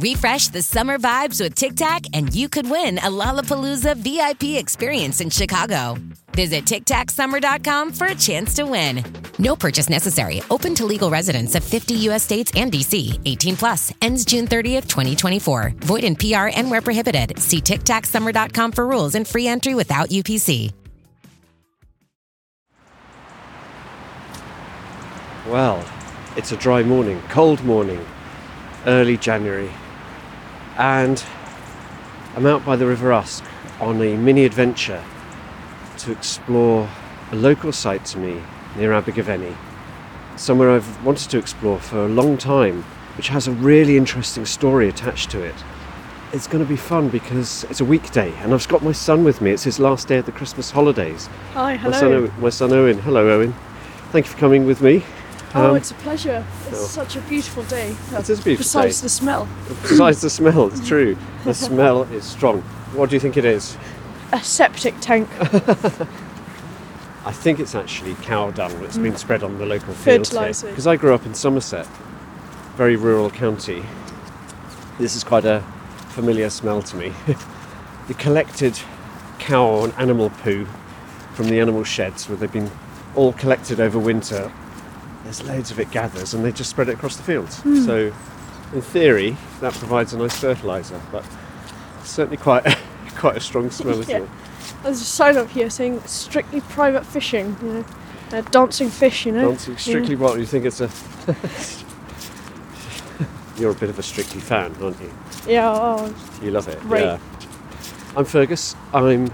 Refresh the summer vibes with Tic Tac, and you could win a Lollapalooza VIP experience in Chicago. Visit TicTacSummer.com for a chance to win. No purchase necessary. Open to legal residents of 50 U.S. states and D.C. 18 plus. Ends June 30th, 2024. Void in PR and where prohibited. See TicTacSummer.com for rules and free entry without UPC. Well, it's a dry morning, cold morning, early January, and I'm out by the River Usk on a mini adventure to explore a local site to me near Abergavenny, somewhere I've wanted to explore for a long time, which has a really interesting story attached to it. It's going to be fun because it's a weekday and I've got my son with me. It's his last day of the Christmas holidays. Hi, My son, hello. My son Owen. Hello, Owen. Thank you for coming with me. Oh, Um, it's a pleasure. It's oh. such a beautiful day. It is a beautiful Besides day. the smell, Besides the smell, it's true. The smell is strong. What do you think it is? a septic tank. I think it's actually cow dung that's been spread on the local fields here. Because I grew up in Somerset, very rural county. This is quite a familiar smell to me. the collected cow and animal poo from the animal sheds where they've been all collected over winter. There's loads of it gathers and they just spread it across the fields. So, in theory, that provides a nice fertiliser, but certainly quite quite a strong smell, isn't Yeah. it? There's a sign up here saying strictly private fishing. You know, uh, dancing fish. You know. Dancing strictly what you think it's a You're a bit of a strictly fan, aren't you? Yeah. Oh, You love it. Great. Yeah. I'm Fergus. I'm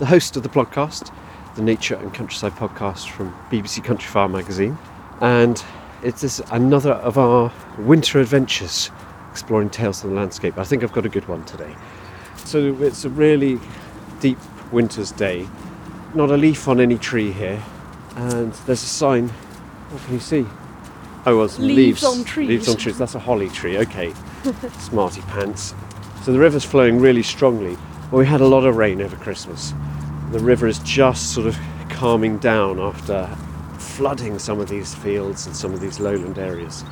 the host of the Plodcast, the Nature and Countryside podcast from BBC Countryfile magazine. And it is another of our winter adventures exploring tales of the landscape. I think I've got a good one today. So it's a really deep winter's day. Not a leaf on any tree here. And there's a sign. What can you see? Oh, well, Leaves leaves. on trees. Leaves on trees. That's a holly tree. Okay. Smarty pants. So the river's flowing really strongly. Well, we had a lot of rain over Christmas. The river is just sort of calming down after flooding some of these fields and some of these lowland areas.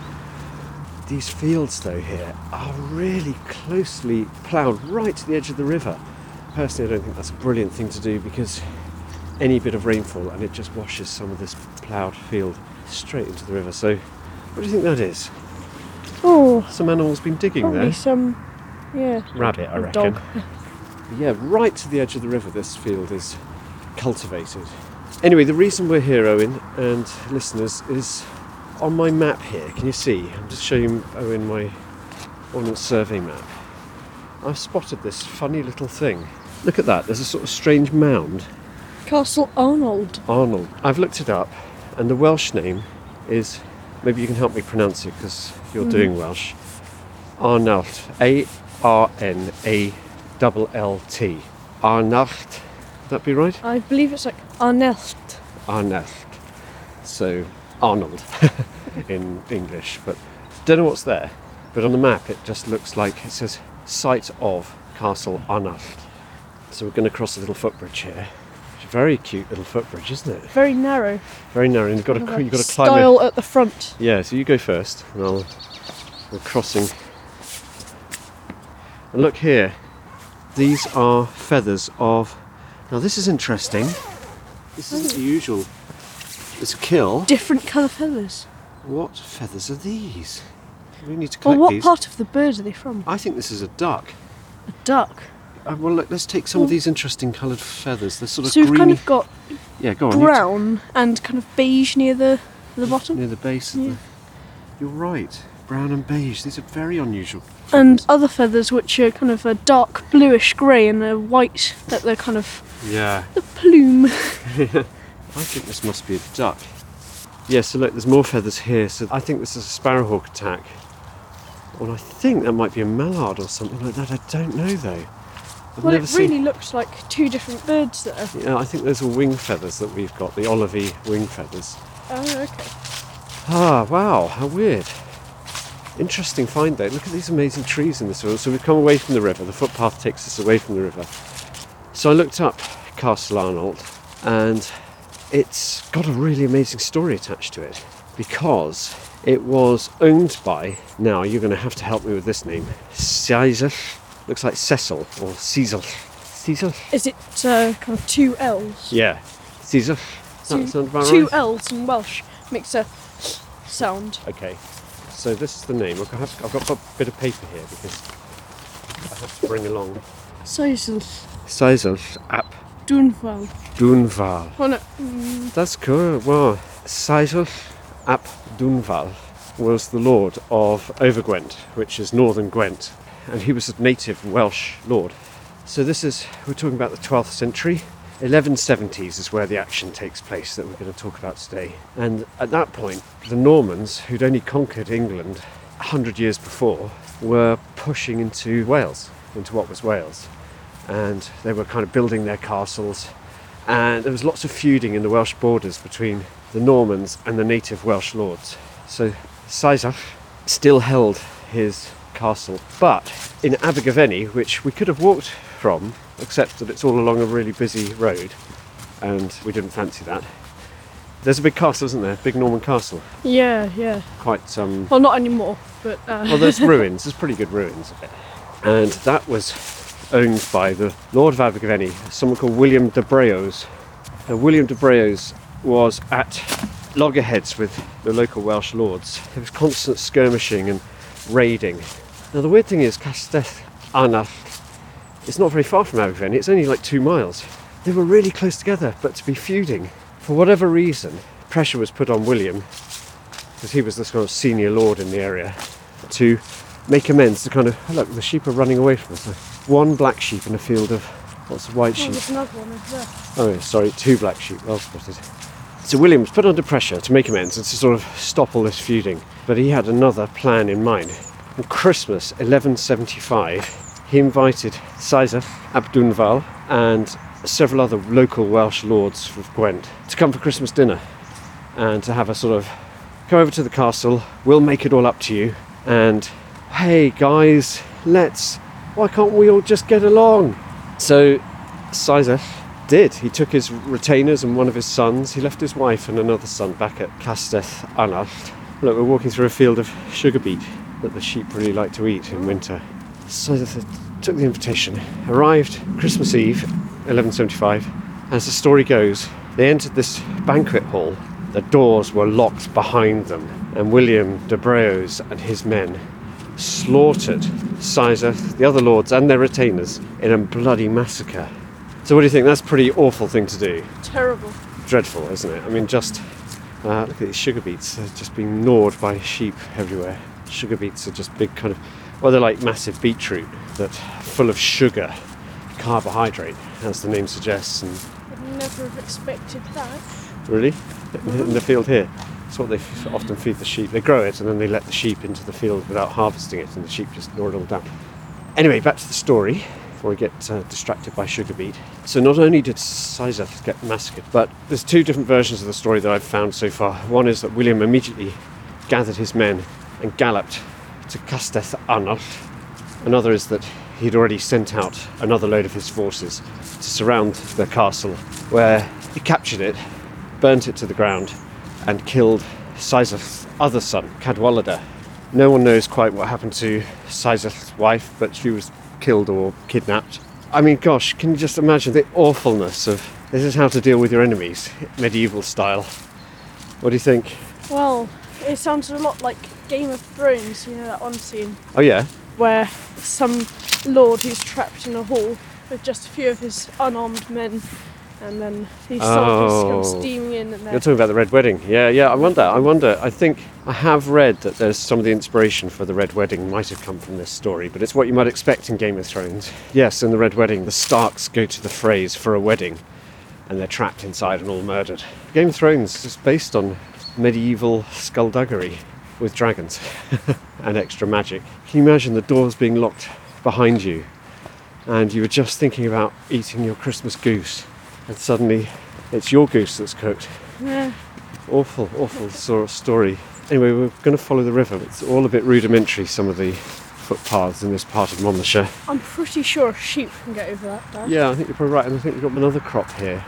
These fields, though, here are really closely ploughed right to the edge of the river. Personally, I don't think that's a brilliant thing to do because any bit of rainfall and it just washes some of this ploughed field straight into the river. So, what do you think that is? oh, Some animal's been digging probably there. some. Yeah. Rabbit, I reckon. Dog. Yeah, right to the edge of the river, this field is cultivated. Anyway, the reason we're here, Owen, and listeners, is on my map here. Can you see? I'm just showing Owen my Ordnance Survey map. I've spotted this funny little thing. Look at that, there's a sort of strange mound. Castle Arnold. Arnold. I've looked it up, and the Welsh name is, maybe you can help me pronounce it because you're mm. doing Welsh. Arnalt. A R N A L L T. Arnacht. That be right? I believe it's like Arnest. Arnest. So, Arnold in English, but don't know what's there. But on the map, it just looks like it says site of Castle Arnulf. So we're going to cross a little footbridge here. It's a very cute little footbridge, isn't it? Very narrow. Very narrow, and you've got to you've got to climb. Style A, at the front. yeah, so you go first, and I'll we're crossing. And look here, these are feathers of. Now this is interesting. This isn't the usual. It's a kill. Different colour feathers. What feathers are these? We need to collect Well, what these. part of the bird are they from? I think this is a duck. A duck. Uh, well, look, let's take some of these interesting coloured feathers. They're sort of green. So you've kind of got yeah, go on. brown and kind of beige near the the bottom, near the base. Of Yeah. the, you're right. Brown and beige. These are very unusual. and other feathers which are kind of a dark bluish grey and a white that they're kind of yeah, the plume. I think this must be a duck. Yeah, so look, there's more feathers here. So I think this is a sparrowhawk attack. Well, I think that might be a mallard or something like that. I don't know though. I've well, it seen. really looks like two different birds there. Yeah, I think those are wing feathers that we've got, the olivey wing feathers. Oh, okay. Ah, wow, how weird. Interesting find though. Look at these amazing trees in this field. So we've come away from the river. The footpath takes us away from the river. So I looked up Castle Arnold and it's got a really amazing story attached to it because it was owned by, now you're going to have to help me with this name, Caesar. Looks like Cecil or Caesar. Caesar? Is it uh, kind of two L's? Yeah. Caesar. Two, two right? L's in Welsh makes a sound. Okay, so this is the name. I've got, I've got a bit of paper here because I have to bring along. Seisyll Caesar ap Dyfnwal. Dyfnwal. Mm, That's cool. Well, Caesar ap Dyfnwal was the lord of Overgwent, which is northern Gwent, and he was a native Welsh lord. So this is we're talking about the 12th century. 1170s is where the action takes place that we're going to talk about today. And at that point, the Normans, who'd only conquered England 100 years before, were pushing into Wales, into what was Wales. And they were kind of building their castles. And there was lots of feuding in the Welsh borders between the Normans and the native Welsh lords. So Caesar still held his castle, but in Abergavenny, which we could have walked from, except that it's all along a really busy road, and we didn't fancy that. There's a big castle, isn't there? Big Norman castle. Yeah, yeah. Quite um, Well, not anymore, but uh, well, there's ruins. There's pretty good ruins of it. And that was owned by the Lord of Abergavenny, someone called William de Breos. Now, William de Breos was at loggerheads with the local Welsh lords. There was constant skirmishing and raiding. Now, the weird thing is, Castell Arnallt is not very far from Abergavenny. It's only like two miles. They were really close together, but to be feuding, for whatever reason, pressure was put on William because he was the sort of senior lord in the area, to make amends to kind of oh, look, the sheep are running away from us. One black sheep in a field of lots of white oh, sheep. there's another one over there. Oh, sorry, two black sheep, well spotted. So William was put under pressure to make amends and to sort of stop all this feuding, but he had another plan in mind. On Christmas 1175, he invited Caesar ap Dyfnwal and several other local Welsh lords of Gwent to come for Christmas dinner and to have a sort of come over to the castle, we'll make it all up to you, and hey guys, let's, why can't we all just get along? So Caesar did. He took his retainers and one of his sons. He left his wife and another son back at Castell Arnallt. Look, we're walking through a field of sugar beet that the sheep really like to eat in winter. Caesar took the invitation, arrived Christmas Eve, 1175. As the story goes, they entered this banquet hall. The doors were locked behind them, and William de Breos and his men slaughtered Caesar, the other lords, and their retainers in a bloody massacre. So, what do you think? That's a pretty awful thing to do. Terrible. Dreadful, isn't it? I mean, just uh, look at these sugar beets. They're just being gnawed by sheep everywhere. Sugar beets are just big, kind of, well, they're like massive beetroot that full of sugar, carbohydrate, as the name suggests. And Would never have expected that. really, in the field here, it's what they often feed the sheep. They grow it and then they let the sheep into the field without harvesting it, and the sheep just gnaw it all down. Anyway, back to the story before we get uh, distracted by sugar beet. So, not only did Caesar get massacred, but there's two different versions of the story that I've found so far. One is that William immediately gathered his men and galloped to Castell Arnallt. Another is that he'd already sent out another load of his forces to surround the castle, where he captured it, burnt it to the ground, and killed Seisyll's other son, Cadwallader. No one knows quite what happened to Seisyll's wife, but she was killed or kidnapped. I mean, gosh, can you just imagine the awfulness of this is how to deal with your enemies, medieval style. What do you think? Well, it sounds a lot like Game of Thrones, you know, that one scene Oh, yeah? where some lord who's trapped in a hall with just a few of his unarmed men, and then these soldiers Oh. come steaming in and You're they're. talking about the Red Wedding. Yeah, yeah, I wonder. I wonder. I think I have read that there's some of the inspiration for the Red Wedding might have come from this story, but it's what you might expect in Game of Thrones. Yes, in the Red Wedding, the Starks go to the Freys for a wedding and they're trapped inside and all murdered. Game of Thrones is based on medieval skullduggery with dragons and extra magic. Can you imagine the doors being locked behind you and you were just thinking about eating your Christmas goose and suddenly it's your goose that's cooked? Yeah. awful, awful sort of story. Anyway, we're going to follow the river. It's all a bit rudimentary, some of the footpaths in this part of Monmouthshire. I'm pretty sure sheep can get over that, Dad. Yeah, I think you're probably right, and I think we've got another crop here.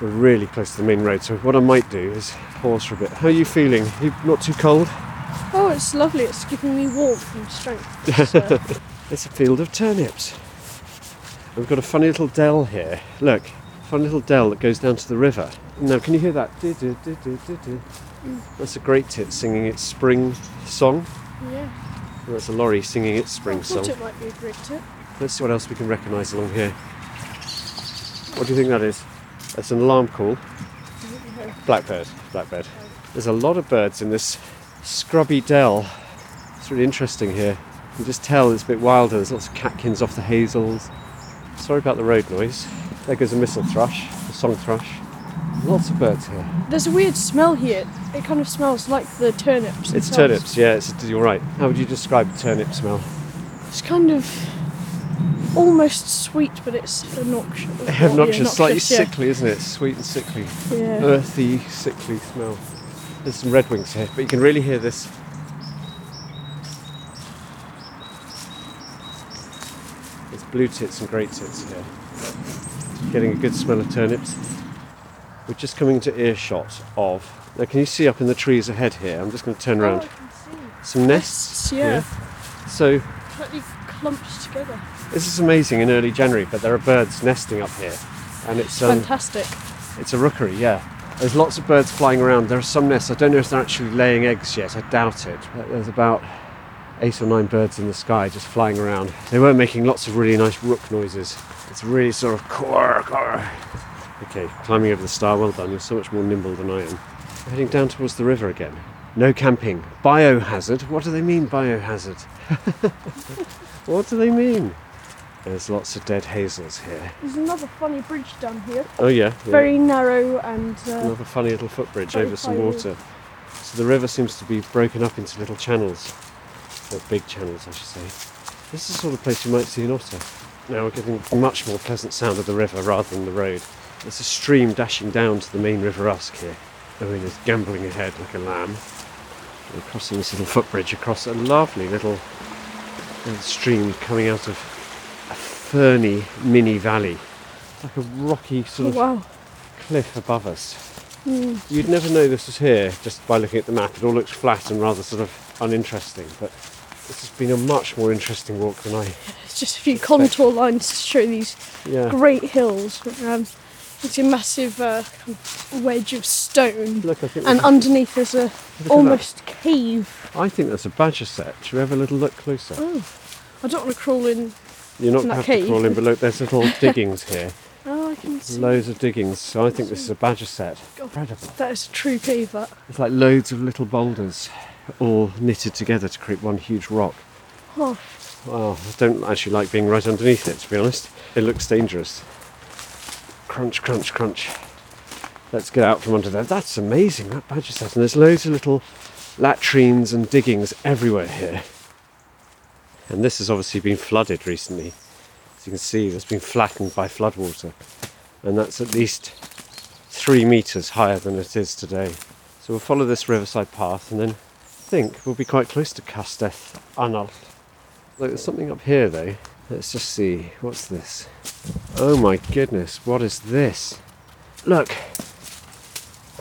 We're really close to the main road, so what I might do is pause for a bit. How are you feeling? You not too cold? Oh, it's lovely. It's giving me warmth and strength. It's, uh, It's a field of turnips. We've got a funny little dell here. Look, a funny little dell that goes down to the river. Now, can you hear that? Du. That's a great tit singing its spring song. yeah. That's a lorry singing its spring thought song. it might be a great tit. Let's see what else we can recognise along here. What do you think that is? That's an alarm call. Blackbird. Blackbird. There's a lot of birds in this scrubby dell. It's really interesting here. You can just tell it's a bit wilder. There's lots of catkins off the hazels. Sorry about the road noise. There goes a missel thrush, a song thrush. Lots of birds here. There's a weird smell here. It kind of smells like the turnips. It's themselves. turnips, yeah, it's, you're right. How would you describe the turnip smell? It's kind of almost sweet, but it's obnoxious. Yeah, Obnoxious, slightly yeah. sickly, isn't it? Sweet and sickly. Yeah. earthy, sickly smell. There's some redwings here, but you can really hear this. There's blue tits and great tits here. Getting a good smell of turnips. We're just coming to earshot of. Now, can you see up in the trees ahead here? I'm just going to turn Oh, I around. can see. Some nests. Yeah. So Slightly clumped together. this is amazing in early January, but there are birds nesting up here, and it's um, Fantastic. It's a rookery, yeah. There's lots of birds flying around. There are some nests. I don't know if they're actually laying eggs yet. I doubt it. But there's about eight or nine birds in the sky just flying around. They were making lots of really nice rook noises. It's really sort of core. Okay, climbing over the star. Well done. You're so much more nimble than I am. We're heading down towards the river again. No camping. Biohazard. What do they mean, biohazard? what do they mean? There's lots of dead hazels here. There's another funny bridge down here. Oh yeah. yeah. Very narrow and uh, Another funny little footbridge over some water. So the river seems to be broken up into little channels, or big channels, I should say. This is the sort of place you might see an otter. Now we're getting a much more pleasant sound of the river rather than the road. There's a stream dashing down to the main River Usk here. Owen is gambolling ahead like a lamb. We're crossing this little footbridge across a lovely little, little stream coming out of ferny mini valley. Like a rocky oh, sort of wow. cliff above us. You'd never know this was here just by looking at the map. It all looks flat and rather sort of uninteresting, but this has been a much more interesting walk than I. It's just a few contour lines to show these Yeah. great hills. Um, it's a massive uh, wedge of stone, Look, and underneath there's a almost cave. I think that's a badger sett. Should we have a little look closer? Oh, I don't want to crawl in. You're not in going to have to crawl in, but look, there's little diggings here. Oh, I can see. Loads of diggings. So I think this is a badger sett. God. Incredible. That is a true cave. That. It's like loads of little boulders, all knitted together to create one huge rock. Oh, Wow, I don't actually like being right underneath it, to be honest. It looks dangerous. Crunch, crunch, crunch. Let's get out from under there. That's amazing, that badger sett. And there's loads of little latrines and diggings everywhere here. And this has obviously been flooded recently. As you can see, it's been flattened by floodwater. And that's at least three metres higher than it is today. So we'll follow this riverside path and then I think we'll be quite close to Castell Arnallt. Look, there's something up here though. Let's just see. What's this? Oh my goodness, what is this? Look.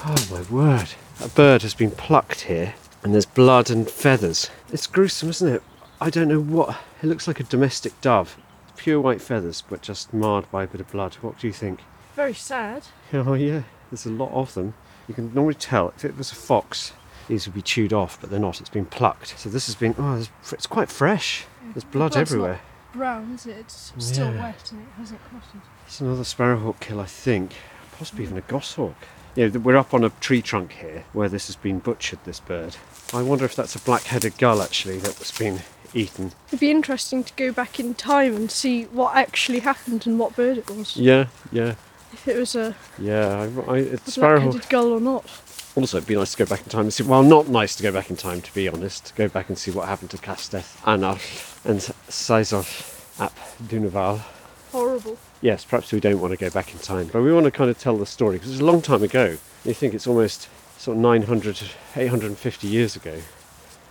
Oh my word. A bird has been plucked here and there's blood and feathers. It's gruesome, isn't it? I don't know what. It looks like a domestic dove. Pure white feathers, but just marred by a bit of blood. What do you think? Very sad. Oh yeah, there's a lot of them. You can normally tell if it was a fox, these would be chewed off, but they're not. It's been plucked. So this has been. Oh, it's quite fresh. There's blood blood's everywhere. Brown, is it? It's still Yeah. wet and it hasn't clotted. It's another sparrowhawk kill, I think. Possibly even a goshawk. Yeah, th- we're up on a tree trunk here where this has been butchered. This bird. I wonder if that's a black-headed gull actually that was been eaten. It'd be interesting to go back in time and see what actually happened and what bird it was. Yeah, yeah, If it was a, yeah. I, I, a black-headed gull or not. Also, it'd be nice to go back in time and see. Well, not nice to go back in time, to be honest. Go back and see what happened to Castell, Arnallt, and Caesar ap Dyfnwal. Horrible. Yes, perhaps we don't want to go back in time, but we want to kind of tell the story because it's a long time ago. You think it's almost sort of 900, 850 years ago.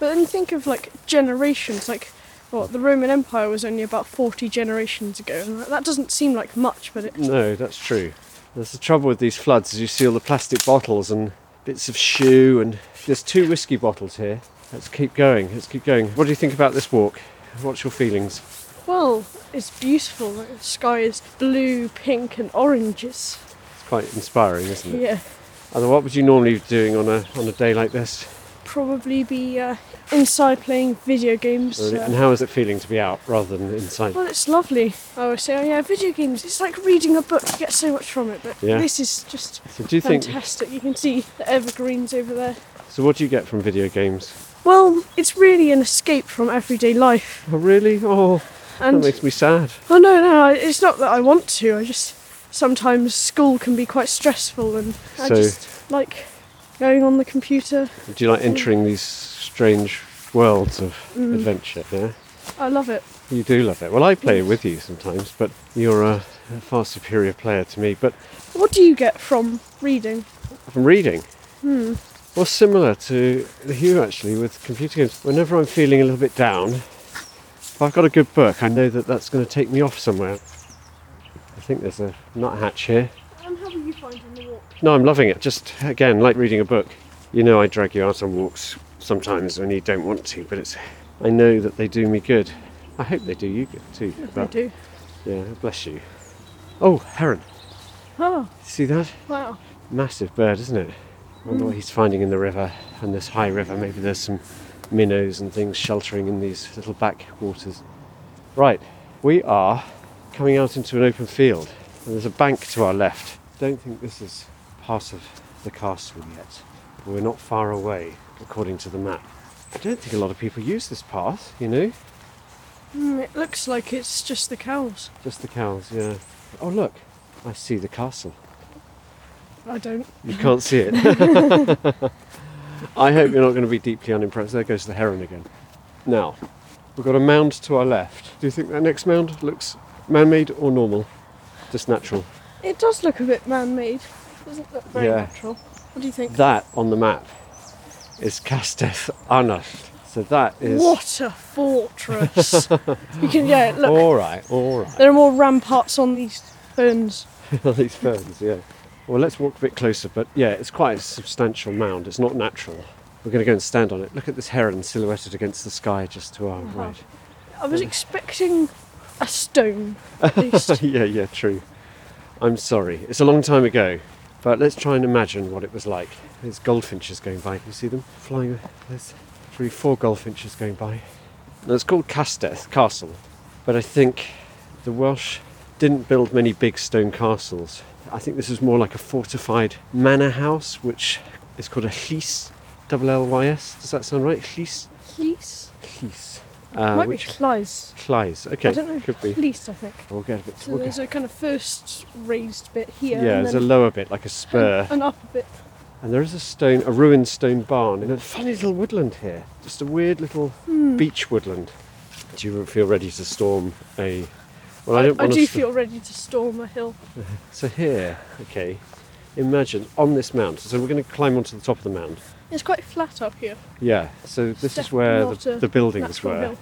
But then think of like generations, like well, the Roman Empire was only about 40 generations ago, and that- doesn't seem like much, but it, No, that's true. There's the trouble with these floods is you see all the plastic bottles and bits of shoe and there's two whiskey bottles here. Let's keep going. Let's keep going. What do you think about this walk? What's your feelings? well, it's beautiful. The sky is blue, pink, and oranges. It's quite inspiring, isn't it? Yeah, And what would you normally be doing on a on a day like this? Probably be uh, inside playing video games. Really? uh, And how is it feeling to be out rather than inside? Well, it's lovely. I always say, oh yeah, video games. It's like reading a book. You get so much from it. But Yeah. this is just So do you think? fantastic. You can see the evergreens over there. So what do you get from video games? Well, it's really an escape from everyday life. Oh really? Oh, that And makes me sad. oh no, no, it's not that I want to. I just sometimes school can be quite stressful, and I just like going on the computer. Do you like entering these strange worlds of Mm. adventure? Yeah. I love it. You do love it. Well, I play it with you sometimes, but you're a, a far superior player to me. But What do you get from reading? from reading, Hmm. well, similar to the Hugh actually with computer games. Whenever I'm feeling a little bit down, if I've got a good book, I know that that's going to take me off somewhere. I think there's a nuthatch here. And how are you finding the walk? No, I'm loving it. Just again, like reading a book. You know, I drag you out on walks sometimes when you don't want to, but it's. I know that they do me good. I hope they do you good too. I but- do. Yeah, bless you. Oh, heron. Oh, See that? wow. Massive bird, isn't it? I wonder what mm. he's finding in the river and this high river. Maybe there's some minnows and things sheltering in these little backwaters. Right, we are coming out into an open field. And there's a bank to our left. Don't think this is part of the castle yet. We're not far away, according to the map. I don't think a lot of people use this path, you know? Mm, it looks like it's just the cows. Just the cows, yeah. Oh, look, I see the castle. I don't. You can't see it. I hope you're not going to be deeply unimpressed. There goes the heron again. Now, we've got a mound to our left. Do you think that next mound looks man made or normal? Just natural. It does look a bit man-made. Doesn't look very Yeah. natural. What do you think? That on the map is Castell Arnallt. So that is. What a fortress! you can, yeah, look. All right, all right. There are more ramparts on these ferns. On these ferns, yeah. Well, let's walk a bit closer, but yeah, it's quite a substantial mound. It's not natural. We're going to go and stand on it. Look at this heron silhouetted against the sky just to our Uh-huh. right. I was expecting a stone, at least. yeah, yeah, true. I'm sorry. It's a long time ago, but let's try and imagine what it was like. There's goldfinches going by. Can you see them flying? There's three, four goldfinches going by. Now, it's called Casteth Castle, but I think the Welsh didn't build many big stone castles. I think this is more like a fortified manor house, which is called a llys, double L Y S. Does that sound right? Llys, Lease? llys. Uh, Might which be Clys. Clys. Okay, I don't know. could be. Lease, I think. We'll get a bit. So we'll there's a kind of first raised bit here. yeah, there's a lower bit, like a spur. An, an upper bit. And there is a stone, a ruined stone barn in a funny little woodland here. Just a weird little Hmm. beech woodland. Do you feel ready to storm a? Well, I I, don't I do to. feel ready to storm a hill. So here, okay. Imagine on this mound. So we're going to climb onto the top of the mound. It's quite flat up here. Yeah, so this is where not the, a the buildings natural were. hill.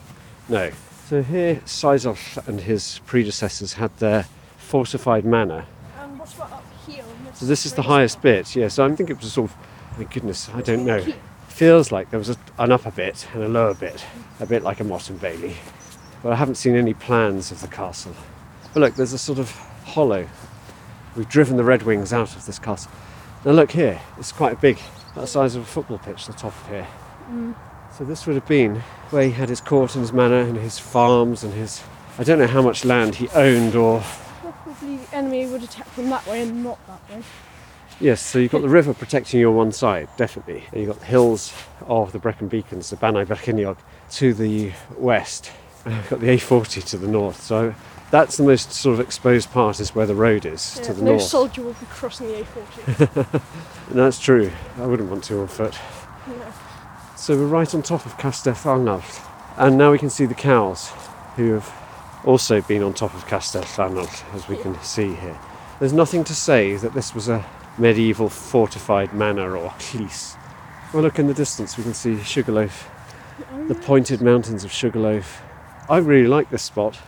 No. So here, Caesar and his predecessors had their fortified manor. And what about up here? So this is the highest bit. Yeah, so I think it was sort of, my goodness, I don't know. Feels like there was a, an upper bit and a lower bit, a bit like a Motte and Bailey. But I haven't seen any plans of the castle. But look, there's a sort of hollow. We've driven the redwings out of this castle. Now look here, it's quite a big, about the size of a football pitch, the top of here. Mm. So this would have been where he had his court and his manor and his farms and his. I don't know how much land he owned or. Probably the enemy would attack from that way and not that way. Yes, so you've got the river protecting you on one side, definitely. And you've got the hills of the Brecon Beacons, the Bannau Brycheiniog, to the west. And you've got the A40 to the north. So that's the most sort of exposed part, is where the road is Yeah, to the no north. No soldier will be crossing the A40. And that's true. I wouldn't want to on foot. no. So we're right on top of Castell Arnallt. And now we can see the cows who have also been on top of Castell Arnallt, as we can see here. There's nothing to say that this was a medieval fortified manor or llys. Well, look in the distance, we can see Sugarloaf, oh, the pointed mountains of Sugarloaf. I really like this spot.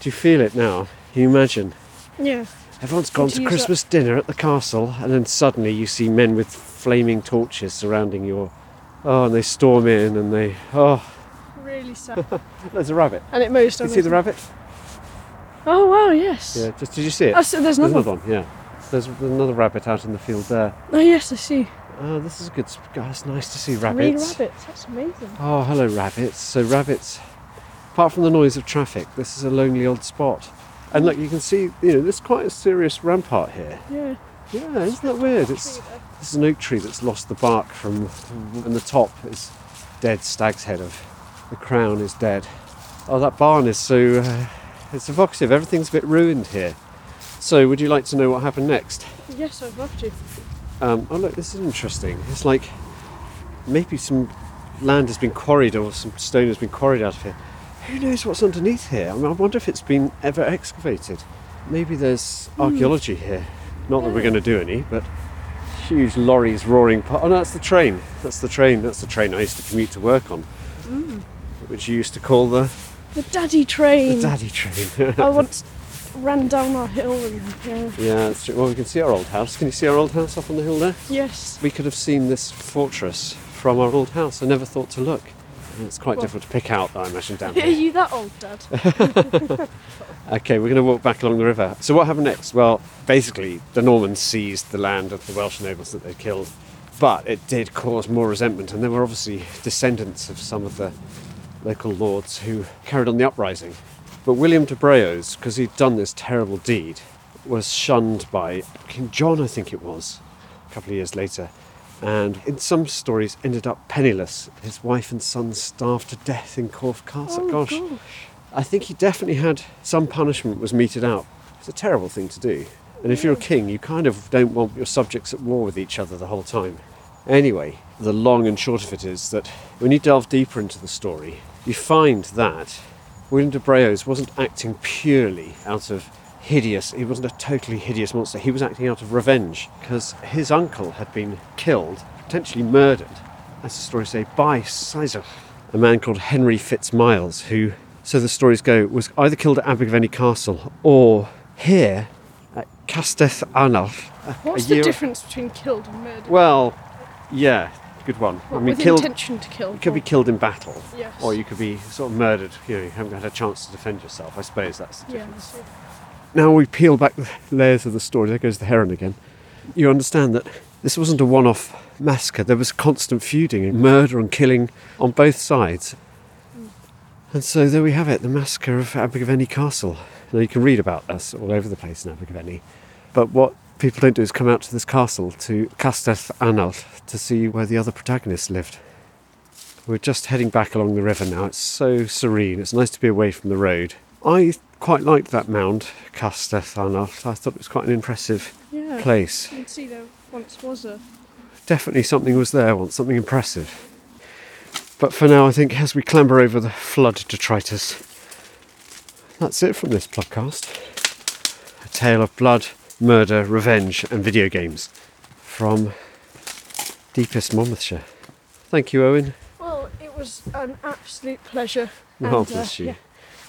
Do you feel it now? Can you imagine? Yeah. Everyone's gone to Christmas dinner at the castle, and then suddenly you see men with flaming torches surrounding your. Oh, and they storm in and they. Oh, Really sad. there's a rabbit. and it moves down. you see the rabbit? Oh wow, yes. Yeah, just did you see it? Oh, so there's There's another. another one, yeah. There's another rabbit out in the field there. Oh yes, I see. Oh, this is a good. oh, It's nice to see Three rabbits. rabbits. That's amazing. Oh, hello, rabbits. So, rabbits, apart from the noise of traffic, this is a lonely old spot. And look, you can see, you know, there's quite a serious rampart here. Yeah. Yeah, isn't that weird? It's this is an oak tree that's lost the bark from, and the top is dead stag's head of. The crown is dead. Oh, that barn is so. Uh, it's evocative. Everything's a bit ruined here. So, would you like to know what happened next? Yes, I'd love to. Um, oh, look, this is interesting. It's like maybe some land has been quarried or some stone has been quarried out of here. Who knows what's underneath here? I, mean, I wonder if it's been ever excavated. Maybe there's hmm. archaeology here. Not that we're going to do any, but huge lorries roaring. Pa- oh, no, that's the train. That's the train. That's the train I used to commute to work on, hmm. which you used to call the, The daddy train. the daddy train. I once ran down our hill and yeah. yeah, that's true. Well, we can see our old house. Can you see our old house up on the hill there? Yes. We could have seen this fortress from our old house. I never thought to look. And it's quite Well- difficult to pick out, I imagine, down here. Are you that old, Dad? Okay, we're going to walk back along the river. So what happened next? Well, basically, the Normans seized the land of the Welsh nobles that they killed, but it did cause more resentment, and there were obviously descendants of some of the local lords who carried on the uprising. But William de Breos, because he'd done this terrible deed, was shunned by King John, I think it was, a couple of years later, and in some stories ended up penniless. His wife and son starved to death in Corfe Castle. Oh, gosh. gosh. I think he definitely had some punishment was meted out. It's a terrible thing to do. And if you're a king, you kind of don't want your subjects at war with each other the whole time. Anyway, the long and short of it is that when you delve deeper into the story, you find that William de Breos wasn't acting purely out of hideous, he wasn't a totally hideous monster. He was acting out of revenge because his uncle had been killed, potentially murdered, as the stories say, by Caesar, a man called Henry Fitzmiles, who, so the stories go, was either killed at Abergavenny Castle or here at Castell Arnallt. What's the year- difference between killed and murdered? Well, yeah, good one. I mean, with killed. intention to kill. You could be killed in battle, Yes. or you could be sort of murdered. You know, you haven't had a chance to defend yourself. I suppose that's the Yeah. Now we peel back the layers of the story. There goes the heron again. You understand that this wasn't a one-off massacre. There was constant feuding and murder and killing on both sides. And so there we have it, the massacre of Abergavenny Castle. Now you can read about us all over the place in Abergavenny, but what people don't do is come out to this castle, to Castell Arnallt, to see where the other protagonists lived. We're just heading back along the river now. It's so serene. It's nice to be away from the road. I quite liked that mound, Arnallt. I thought it was quite an impressive Yeah. place. You can see there once was a. Definitely something was there once, something impressive. But for now, I think as we clamber over the flood detritus, that's it from this podcast. A tale of blood, murder, revenge, and video games from deepest Monmouthshire. Thank you, Owen. Well, it was an absolute pleasure. Oh, and, uh, bless you. yeah.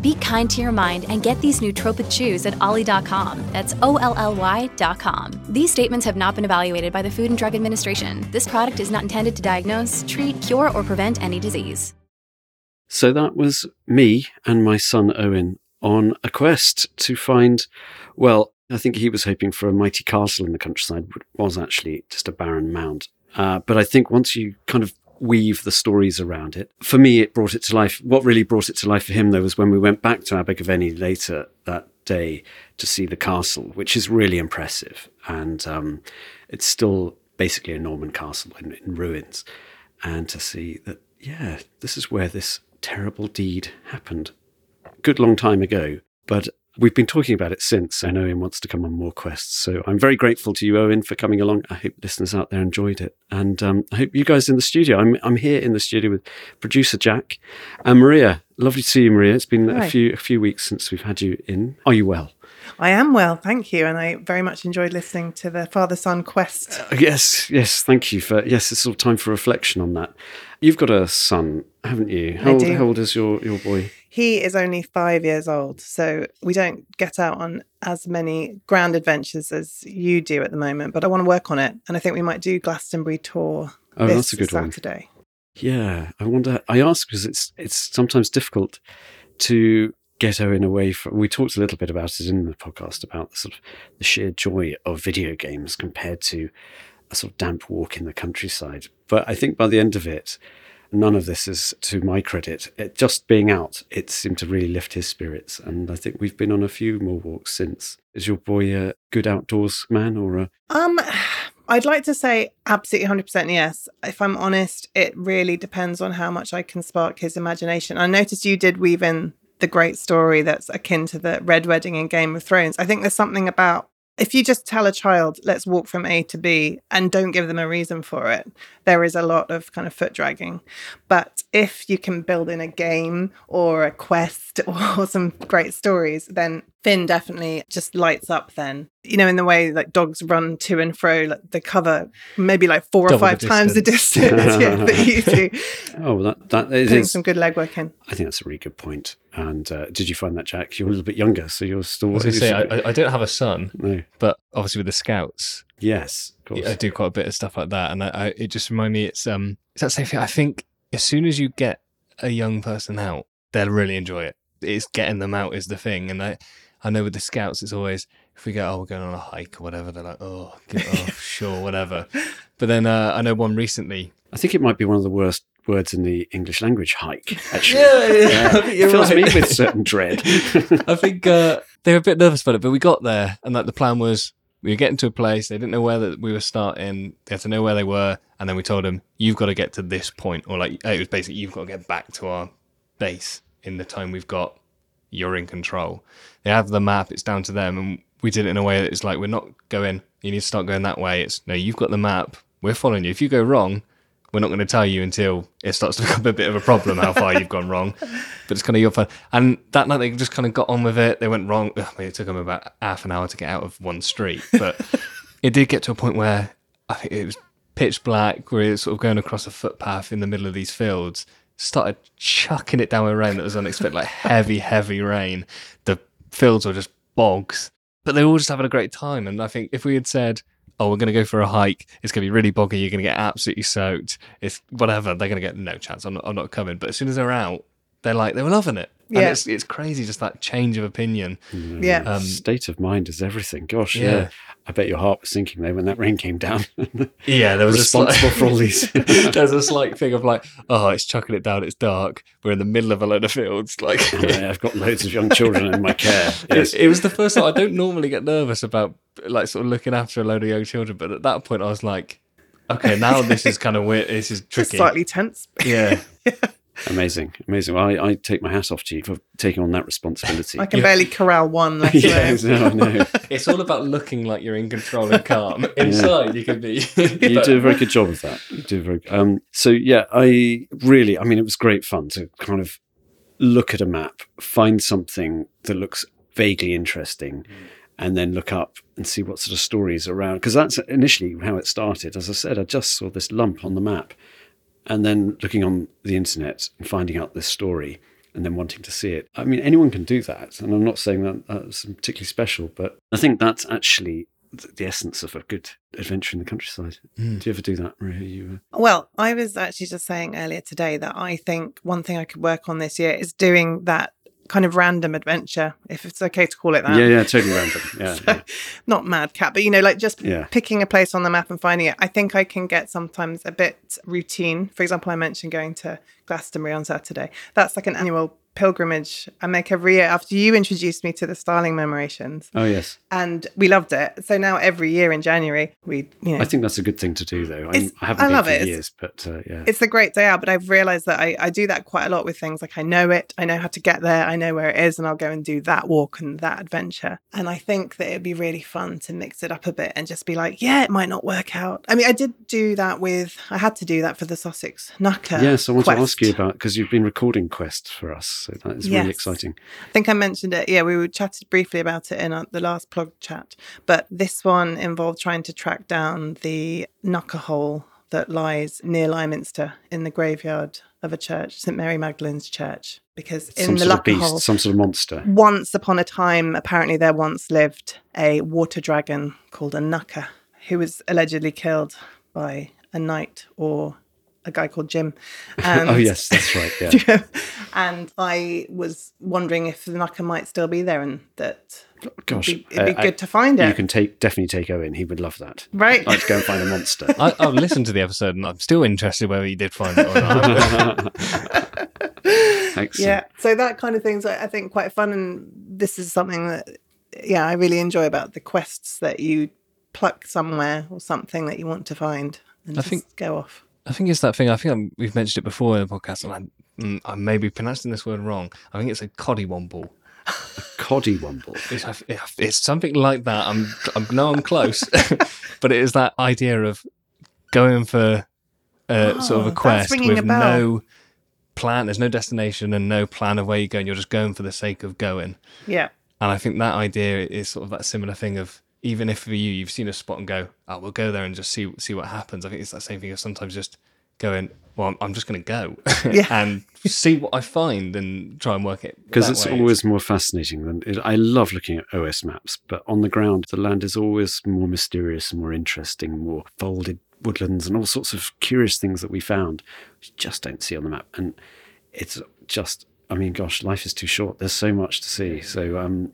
Be kind to your mind and get these nootropic chews at olly.com. That's O-L-L-Y.com. These statements have not been evaluated by the Food and Drug Administration. This product is not intended to diagnose, treat, cure, or prevent any disease. So that was me and my son Owen on a quest to find, well, I think he was hoping for a mighty castle in the countryside, but was actually just a barren mound. Uh, but I think once you kind of weave the stories around it, for me, it brought it to life. What really brought it to life for him, though, was when we went back to Abergavenny later that day to see the castle, which is really impressive. And um, it's still basically a Norman castle in, in ruins. And to see that, yeah, this is where this terrible deed happened. Good long time ago, but we've been talking about it since. I know Owen wants to come on more quests. So I'm very grateful to you, Owen, for coming along. I hope listeners out there enjoyed it. And um, I hope you guys in the studio. I'm, I'm here in the studio with producer Jack and Maria. Lovely to see you, Maria. It's been Hi. a few a few weeks since we've had you in. Are you well? I am well, thank you, and I very much enjoyed listening to the father son quest. Uh, Yes, yes. Thank you for yes. It's all time for reflection on that. You've got a son, haven't you? How, I old, do. how old is your, your boy? He is only five years old, so we don't get out on as many grand adventures as you do at the moment. But I want to work on it, and I think we might do Glastonbury tour Oh, this that's a good one. Saturday. Yeah, I wonder. I ask because it's it's sometimes difficult to get Owen away from. We talked a little bit about it in the podcast about the sort of the sheer joy of video games compared to a sort of damp walk in the countryside. But I think by the end of it, none of this is to my credit. It, just being out, it seemed to really lift his spirits, and I think we've been on a few more walks since. Is your boy a good outdoors man or a? Um, I'd like to say absolutely 100% yes. If I'm honest, it really depends on how much I can spark his imagination. I noticed you did weave in the great story that's akin to the Red Wedding in Game of Thrones. I think there's something about if you just tell a child, let's walk from A to B and don't give them a reason for it, there is a lot of kind of foot dragging. But if you can build in a game or a quest or some great stories, then Finn definitely just lights up then. You know, in the way like dogs run to and fro, like they cover maybe like four Double or the five times the distance yeah, that you do. Oh, that that it Putting is. some good legwork in. I think that's a really good point. And uh, did you find that, Jack? You're a little bit younger, so you're still. I was going to say, I, I- I don't have a son, no. but obviously with the scouts, Yes, of course. I do quite a bit of stuff like that, and I, I, it just reminds me. It's um, it's that same thing. I think as soon as you get a young person out, they'll really enjoy it. It's getting them out is the thing, and I, I know with the scouts, it's always if we go, oh, we're going on a hike or whatever, they're like, oh, get, oh sure, whatever. But then uh, I know one recently. I think it might be one of the worst words in the English language. Hike, actually. Yeah, yeah, I think you're it fills me right. with certain dread. I think uh, they were a bit nervous about it, but we got there, and like the plan was we were getting to a place. They didn't know where that we were starting. They had to know where they were, and then we told them, "You've got to get to this point," or like it was basically, "You've got to get back to our base in the time we've got. You're in control." They have the map; it's down to them, and we did it in a way that it's like we're not going. You need to start going that way. It's no, you've got the map. We're following you. If you go wrong, we're not going to tell you until it starts to become a bit of a problem how far you've gone wrong. But it's kind of your fun. And that night they just kind of got on with it. They went wrong. I mean, it took them about half an hour to get out of one street, but it did get to a point where I think it was pitch black, where it was sort of going across a footpath in the middle of these fields. Started chucking it down with rain that was unexpected, like heavy, heavy rain. The fields were just bogs, but they were all just having a great time. And I think if we had said, oh, we're going to go for a hike. It's going to be really boggy. You're going to get absolutely soaked. It's whatever. They're going to get no chance. I'm not, I'm not coming. But as soon as they're out, they're like they were loving it. And Yeah. it's it's crazy just that change of opinion. Yeah. Um, State of mind is everything. Gosh, yeah. Yeah. I bet your heart was sinking there when that rain came down. Yeah, there was a slight- for all these. There's a slight thing of like, oh, it's chucking it down. It's dark. We're in the middle of a load of fields. Like, Yeah, I've got loads of young children in my care. Yes. it, it was the first time. I don't normally get nervous about like sort of looking after a load of young children, but at that point, I was like, okay, now this is kind of weird. This is Just tricky. slightly tense. Yeah, Amazing, amazing. Well, I, I take my hat off to you for taking on that responsibility. I can barely corral one. Let yeah, alone- no, no. it's all about looking like you're in control and calm. Inside, you can be. you do a very good job of that. You do very. Um, so yeah, I really, I mean, it was great fun to kind of look at a map, find something that looks vaguely interesting, and then look up and see what sort of stories around. Because that's initially how it started. As I said, I just saw this lump on the map, and then looking on the internet and finding out this story. And then wanting to see it. I mean, anyone can do that. And I'm not saying that that's particularly special, but I think that's actually the essence of a good adventure in the countryside. Do you ever do that, Maria? You, uh, Well, I was actually just saying earlier today that I think one thing I could work on this year is doing that kind of random adventure, if it's okay to call it that. yeah, yeah, totally random. Yeah, yeah. Not madcap, but you know, like just Yeah. picking a place on the map and finding it. I think I can get sometimes a bit routine. For example, I mentioned going to Glastonbury on Saturday. That's like an annual pilgrimage I make every year after you introduced me to the Starling Murmurations. Oh yes, And we loved it. So now every year in January, we, you know, I think that's a good thing to do, though. I, I haven't I been love for it. Years, but uh, yeah, it's a great day out, but I've realized that I, I do that quite a lot with things. Like I know it, I know how to get there, I know where it is, and I'll go and do that walk and that adventure. And I think that it'd be really fun to mix it up a bit and just be like, yeah, it might not work out. I mean, I did do that with, I had to do that for the Sussex Knucker. yes. I want to ask you about because you've been recording Quest for us, so that is Yes. really exciting. I think I mentioned it. Yeah, we were chatted briefly about it in uh, the last plug chat. But this one involved trying to track down the Knucker hole that lies near Lyminster in the graveyard of a church, St Mary Magdalene's Church. Because in some the sort of Knucker beast, hole, some sort of monster. once upon a time, apparently there once lived a water dragon called a Knucker, who was allegedly killed by a knight or a guy called Jim. And oh yes, that's right. Yeah. and I was wondering if the Knucker might still be there and that Gosh, it'd be, it'd be uh, good I- to find it. You can take definitely take Owen. He would love that. Right. I'd like to go and find a monster. I, I've listened to the episode and I'm still interested whether you did find it or not. Excellent. yeah. So that kind of thing's I I think quite fun and this is something that yeah, I really enjoy about the quests that you pluck somewhere or something that you want to find and I just think- go off. I think it's that thing. I think I'm, we've mentioned it before in the podcast, and I, mm, I may be pronouncing this word wrong. I think it's a coddywomble. A coddywomble. It's, it's something like that. I'm, I'm no, I'm close, but it is that idea of going for uh, sort of Oh, a quest ringing a with no plan. There's no destination and no plan of where you're going. You're just going for the sake of going. Yeah. And I think that idea is sort of that similar thing of even if for you you've seen a spot and go, oh, we'll go there and just see see what happens. I think it's that same thing of sometimes just going, well, I'm, I'm just going to go Yeah. and see what I find and try and work it because it's way. always more fascinating than it, I love looking at OS maps, but on the ground, the land is always more mysterious and more interesting, more folded woodlands and all sorts of curious things that we found, which you just don't see on the map. And it's just, I mean, gosh, life is too short. There's so much to see. So, um,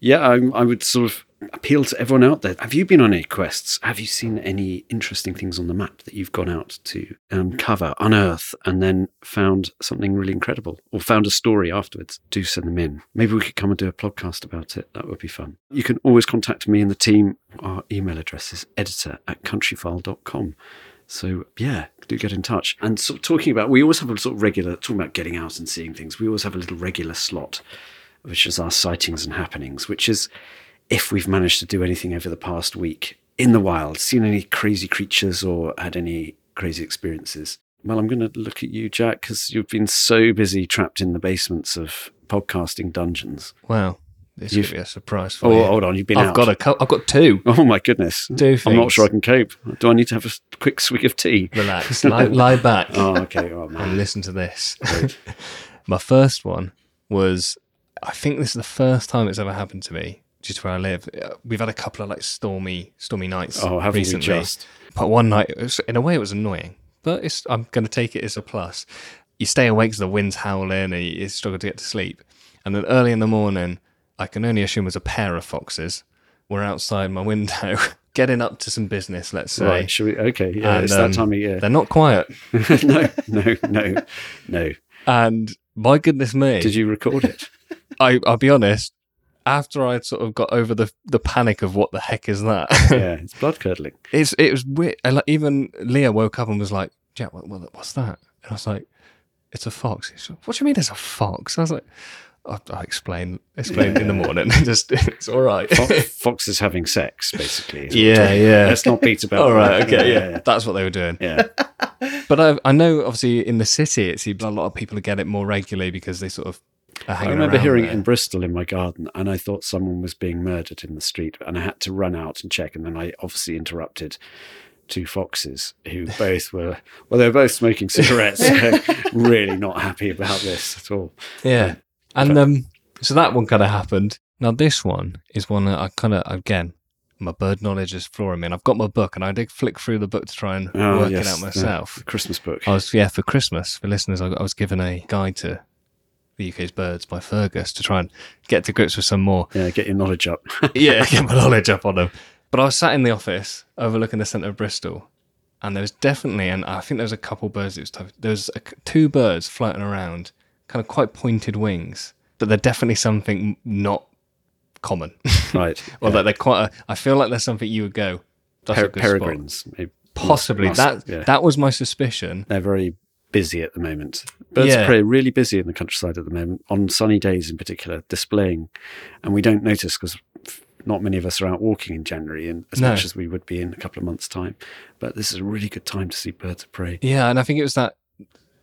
yeah, I, I would sort of appeal to everyone out there. Have you been on any quests? Have you seen any interesting things on the map that you've gone out to um, uncover, unearth, and then found something really incredible or found a story afterwards? Do send them in. Maybe we could come and do a podcast about it. That would be fun. You can always contact me and the team. Our email address is editor at countryfile.com. So yeah, do get in touch. And sort of talking about, we always have a sort of regular talking about getting out and seeing things. We always have a little regular slot, which is our sightings and happenings, which is if we've managed to do anything over the past week in the wild, seen any crazy creatures or had any crazy experiences. Well, I'm going to look at you, Jack, because you've been so busy trapped in the basements of podcasting dungeons. Wow, this You've- could be a surprise for Oh, you. hold on, you've been I've out. got a co- I've got two. Oh my goodness! Two things. I'm not sure I can cope. Do I need to have a quick swig of tea? Relax, lie, lie back. Oh, okay. Oh, and listen to this. My first one was, I think this is the first time it's ever happened to me, just where I live. Uh, We've had a couple of like stormy, stormy nights. Oh, haven't we recently. just? But one night, was, in a way, it was annoying, but it's, I'm going to take it as a plus. you stay awake because the wind's howling and you struggle to get to sleep. And then early in the morning, I can only assume it was a pair of foxes were outside my window getting up to some business, let's say. Right, should we? Okay, yeah, And, it's that um, time of year. They're not quiet. no, no, no, no. And my goodness me. Did you record it? I, I'll be honest, after I'd sort of got over the, the panic of what the heck is that, yeah, it's blood curdling. it's, it was weird. And like, even Leah woke up and was like, Jack, what, what, what's that? And I was like, it's a fox. Like, what do you mean it's a fox? I was like, I'll, I'll explain, explain in the morning. Just, it's all right. Fo- Fox is having sex, basically. Yeah, yeah. Let's not beat about. All right, that. okay, yeah, that's what they were doing. yeah. But I, I know, obviously, in the city, it seems a lot of people get it more regularly because they sort of I remember hearing there. it in Bristol in my garden, and I thought someone was being murdered in the street, and I had to run out and check, and then I obviously interrupted two foxes who both were well, they were both smoking cigarettes, so really not happy about this at all. Yeah. And um, so that one kind of happened. Now, this one is one that I kind of, again, my bird knowledge is flooring me. And I've got my book and I did flick through the book to try and Oh, work yes, it out myself. the Christmas book. I was, yeah, for Christmas, for listeners, I, I was given a guide to the UK's birds by Fergus to try and get to grips with some more. Yeah, get your knowledge up. yeah, get my knowledge up on them. But I was sat in the office overlooking the centre of Bristol, and there was definitely, and I think there was a couple birds. It was tough. There was a, two birds floating around, kind of quite pointed wings, but they're definitely something not common. right. or yeah. that they're quite. A, I feel like there's something you would go. That's Per- a good spot." peregrines. maybe. Possibly Must- that. yeah. That was my suspicion. They're very busy at the moment. Birds Yeah. of prey are really busy in the countryside at the moment, on sunny days in particular, displaying. And we don't notice because not many of us are out walking in January and as No. much as we would be in a couple of months' time. But this is a really good time to see birds of prey. Yeah, and I think it was that.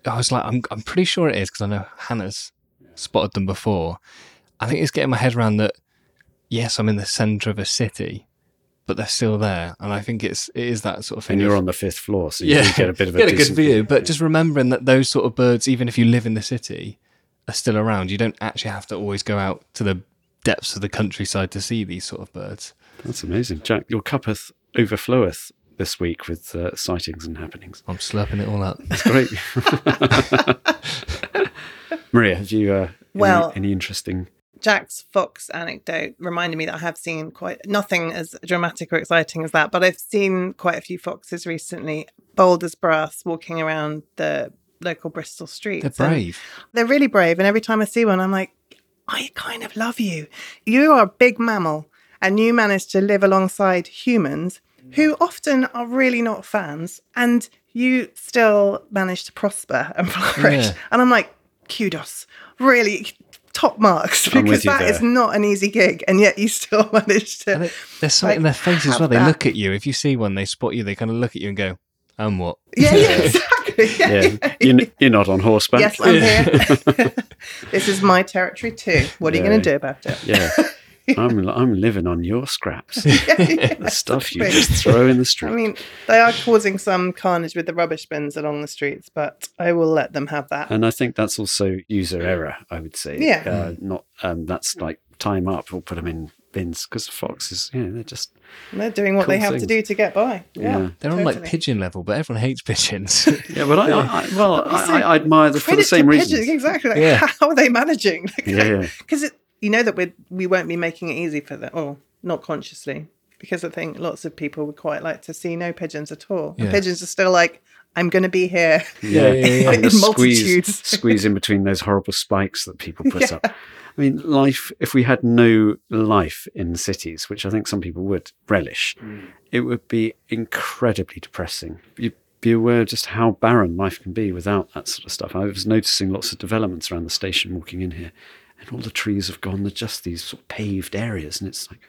I was like, I'm, I'm pretty sure it is because I know Hannah's spotted them before. I think it's getting my head around that. Yes, I'm in the centre of a city, but they're still there, and I think it's it is that sort of thing. And you're on the fifth floor, so you yeah, do get a bit of a, get a good decent view. But just remembering that those sort of birds, even if you live in the city, are still around. You don't actually have to always go out to the depths of the countryside to see these sort of birds. That's amazing. Jack, your cup cuppeth overfloweth this week with uh, sightings and happenings. I'm slurping it all up. That's great. Maria, have you uh, Well- any, any interesting? Jack's fox anecdote reminded me that I have seen quite nothing as dramatic or exciting as that, but I've seen quite a few foxes recently, bold as brass, walking around the local Bristol streets. They're And brave. They're really brave, and every time I see one, I'm like, I kind of love you. You are a big mammal, and you manage to live alongside humans who often are really not fans, and you still manage to prosper and flourish. Yeah. And I'm like, kudos, really top marks because with you that is not an easy gig, and yet you still manage to. And it, there's something like, in their face as well. They that. look at you. If you see one, they spot you. They kind of look at you and go, "And what?" Yeah, yeah, exactly. Yeah, Yeah, you're, you're not on horseback. Yes, I'm here. this is my territory too. What are you going to do about it? Yeah. I'm I'm living on your scraps. the stuff you just throw in the street. I mean, they are causing some carnage with the rubbish bins along the streets, but I will let them have that. and I think that's also user error. I would say. Yeah. Uh, not um, that's like time up. We'll put them in bins because foxes. Yeah, they're just They're doing what Cool they have to do to get by. Yeah, Yeah. They're on like pigeon level, but everyone hates pigeons. yeah. But I, I, I well, I, I, I admire them for the same reason. exactly. Like, Yeah. How are they managing? Yeah, yeah. Because you know that we we won't be making it easy for them, or not consciously, because I think lots of people would quite like to see no pigeons at all. And pigeons are still like, I'm going to be here. Yeah, yeah, yeah. In And the squeeze, multitudes. squeeze in between those horrible spikes that people put up. I mean, life, if we had no life in cities, which I think some people would relish, mm. it would be incredibly depressing. You'd be aware just how barren life can be without that sort of stuff. I was noticing lots of developments around the station walking in here, and all the trees have gone. They're just these sort of paved areas, and it's like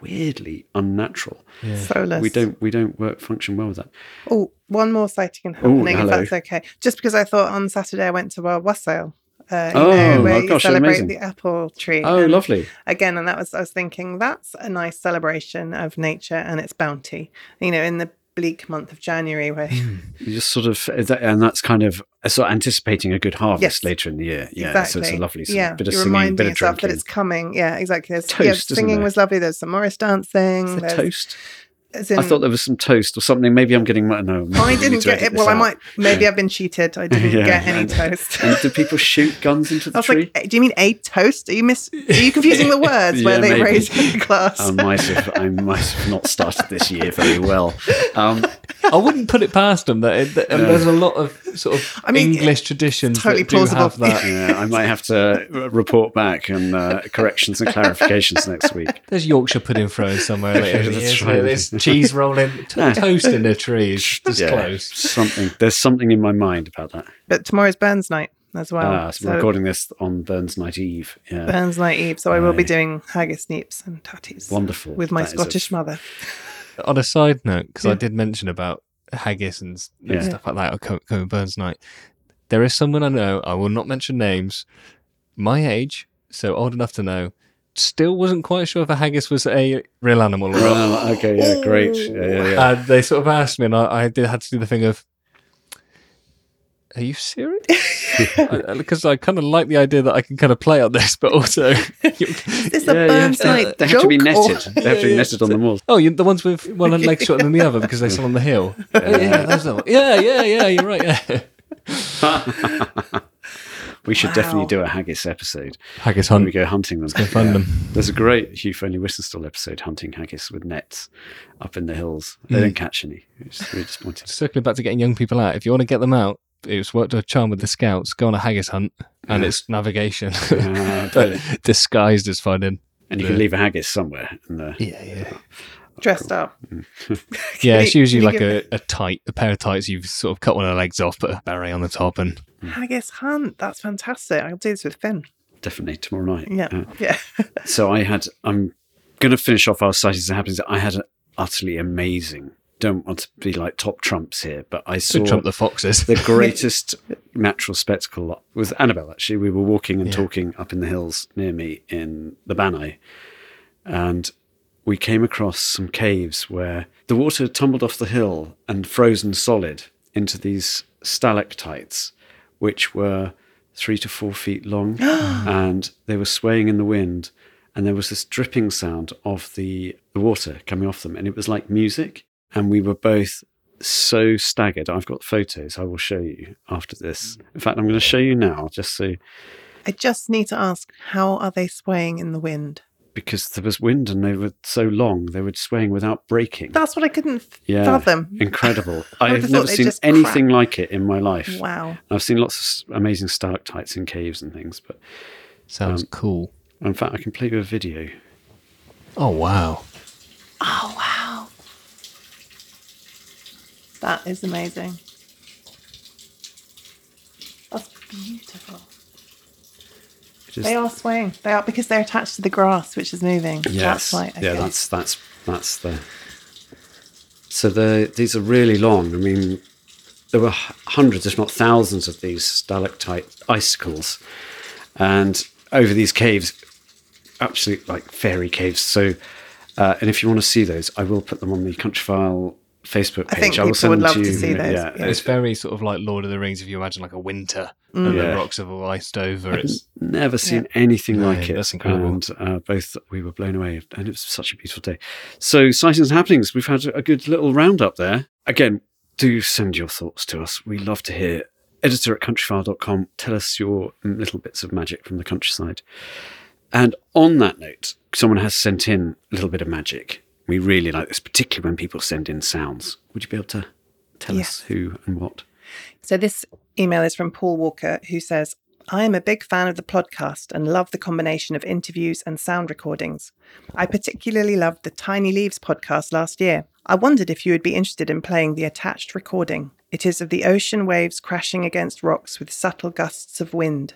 weirdly unnatural. Soulless. We don't we don't work function well with that. Oh, one more sighting and happening, if that's okay. Just because I thought on Saturday I went to a wassail. Uh, you Oh, know, where oh you gosh, celebrate amazing. the apple tree. Oh, And lovely. Again, and that was I was thinking that's a nice celebration of nature and its bounty. You know, in the bleak month of January, where You just sort of, and that's kind of uh, sort of anticipating a good harvest Yes. later in the year. Yeah, exactly, so it's a lovely sort of yeah, bit of you're singing, bit of yourself that it's coming. Yeah, exactly. There's, Toast, yeah, singing was lovely. There's some Morris dancing. There's- toast. As in, I thought there was some toast or something. Maybe I'm getting my no. I didn't get it. this Well, I might. Maybe I've been cheated. I didn't Yeah, get any and- toast. And do people shoot guns into I was tree? like, do you mean a toast? Are you miss? Are you confusing the words where they maybe. raise the glass? I might have. I might have not started this year very well. Um, I wouldn't put it past them that, it, that and No. there's a lot of sort of I mean, English traditions totally that do plausible. have that. yeah, I might have to report back and uh, corrections and clarifications next week. There's Yorkshire pudding thrown somewhere later. in That's year. right. There's cheese rolling, t- Yeah. toast in the trees. Just Yeah, close. something. There's something in my mind about that. But tomorrow's Burns night as well. Ah, so we're recording this on Burns Night Eve. Yeah, Burns night eve, so I will be doing haggis, neeps, and tatties. Wonderful. with my That is a- Scottish mother. On a side note, because I did mention about haggis and, and Yeah. stuff like that at Co- Cohen Burns night, there is someone I know, I will not mention names, my age, so old enough to know, still wasn't quite sure if a haggis was a real animal or not. Oh, okay, yeah, great. Yeah, yeah, yeah. And they sort of asked me, and I, I did had to do the thing of, "Are you serious?" Because I, kind of like the idea that I can kind of play on this, but also, Is this a Yeah, yeah. They- have to be joke, or- netted. They have to be netted on the walls. oh, you, the ones with one leg shorter than the other because they still on the hill. Yeah, yeah, those yeah, yeah, yeah. You're right. Yeah, We should definitely do a haggis episode haggis when hunt. we go hunting them. go find them. There's a great Hugh Fearnley-Whittingstall episode, hunting haggis with nets up in the hills. They mm. don't catch any. It's really disappointing. Circling back to getting young people out, if you want to get them out, it's worked a charm with the scouts. Go on a haggis hunt, and it's navigation, but brilliant. disguised as finding. and you can leave a haggis somewhere. And uh, Yeah, yeah. dressed up. Yeah, it's usually like a, a tight, a pair of tights. You've sort of cut one of the legs off, put a beret on the top, and Haggis hunt. That's fantastic. I'll do this with Finn. definitely tomorrow night. Yeah, Uh, yeah. so I had. I'm going to finish off our sightings and happenings. I had an utterly amazing. Don't want to be like top trumps here, but I saw trump the foxes. the greatest natural spectacle was Annabelle. Actually, we were walking and Yeah. talking up in the hills near me in the Bannau, and we came across some caves where the water tumbled off the hill and frozen solid into these stalactites, which were three to four feet long, and they were swaying in the wind. And there was this dripping sound of the, the water coming off them, and it was like music. And we were both so staggered. I've got photos I will show you after this. In fact, I'm going to show you now, just so I just need to ask, how are they swaying in the wind? because there was wind and they were so long, they were swaying without breaking. That's what I couldn't yeah, fathom. incredible. I I've would've never seen anything crack. like it in my life. Wow. I've seen lots of amazing stalactites in caves and things, but Sounds Um, cool. in fact, I can play you a video. Oh wow! Oh, wow. That is amazing. That's beautiful. Just- They are swaying. They are because they're attached to the grass, which is moving. Yes. That's why. Yeah, that's that's that's the. So the these are really long. I mean, there were hundreds, if not thousands, of these stalactite icicles, and over these caves, absolute like fairy caves. So, uh, and if you want to see those, I will put them on the Countryfile Facebook I page. think I will people send would love to to see those, Yeah, yeah. It's very sort of like Lord of the Rings. If you imagine like a winter and Yeah. the rocks have all iced over, I've it's never seen anything No, like it. that's incredible. And uh, both we were blown away, and it was such a beautiful day. So, sightings and happenings. We've had a good little roundup there. Again, do send your thoughts to us. We love to hear. Editor at countryfile.com. Tell us your little bits of magic from the countryside. And on that note, someone has sent in a little bit of magic. We really like this, particularly when people send in sounds. Would you be able to tell Yes. us who and what? So this email is from Paul Walker, who says, I am a big fan of the podcast and love the combination of interviews and sound recordings. I particularly loved the Tiny Leaves podcast last year. I wondered if you would be interested in playing the attached recording. It is of the ocean waves crashing against rocks with subtle gusts of wind.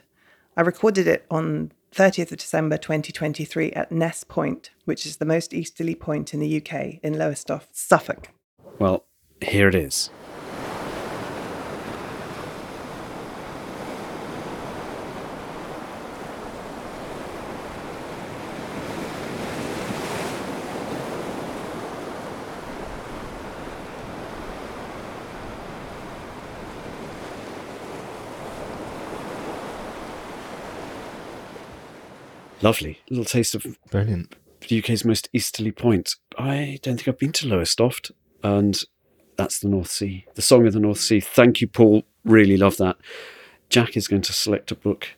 I recorded it on 30th of December 2023 at Ness Point, which is the most easterly point in the UK in Lowestoft, Suffolk. Well, here it is. Lovely little taste of brilliant. the UK's most easterly point. I don't think I've been to Lowestoft, and that's the North Sea, the Song of the North Sea. Thank you, Paul. Really love that. Jack is going to select a book,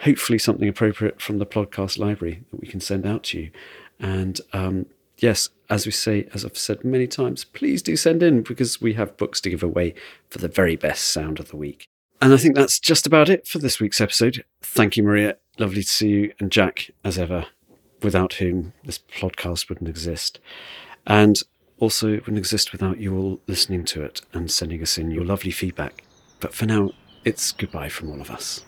hopefully something appropriate from the podcast library that we can send out to you. And um, yes, as we say, as I've said many times, please do send in because we have books to give away for the very best sound of the week. And I think that's just about it for this week's episode. Thank you, Maria. Lovely to see you. And Jack, as ever, without whom this podcast wouldn't exist. And also, it wouldn't exist without you all listening to it and sending us in your lovely feedback. But for now, it's goodbye from all of us.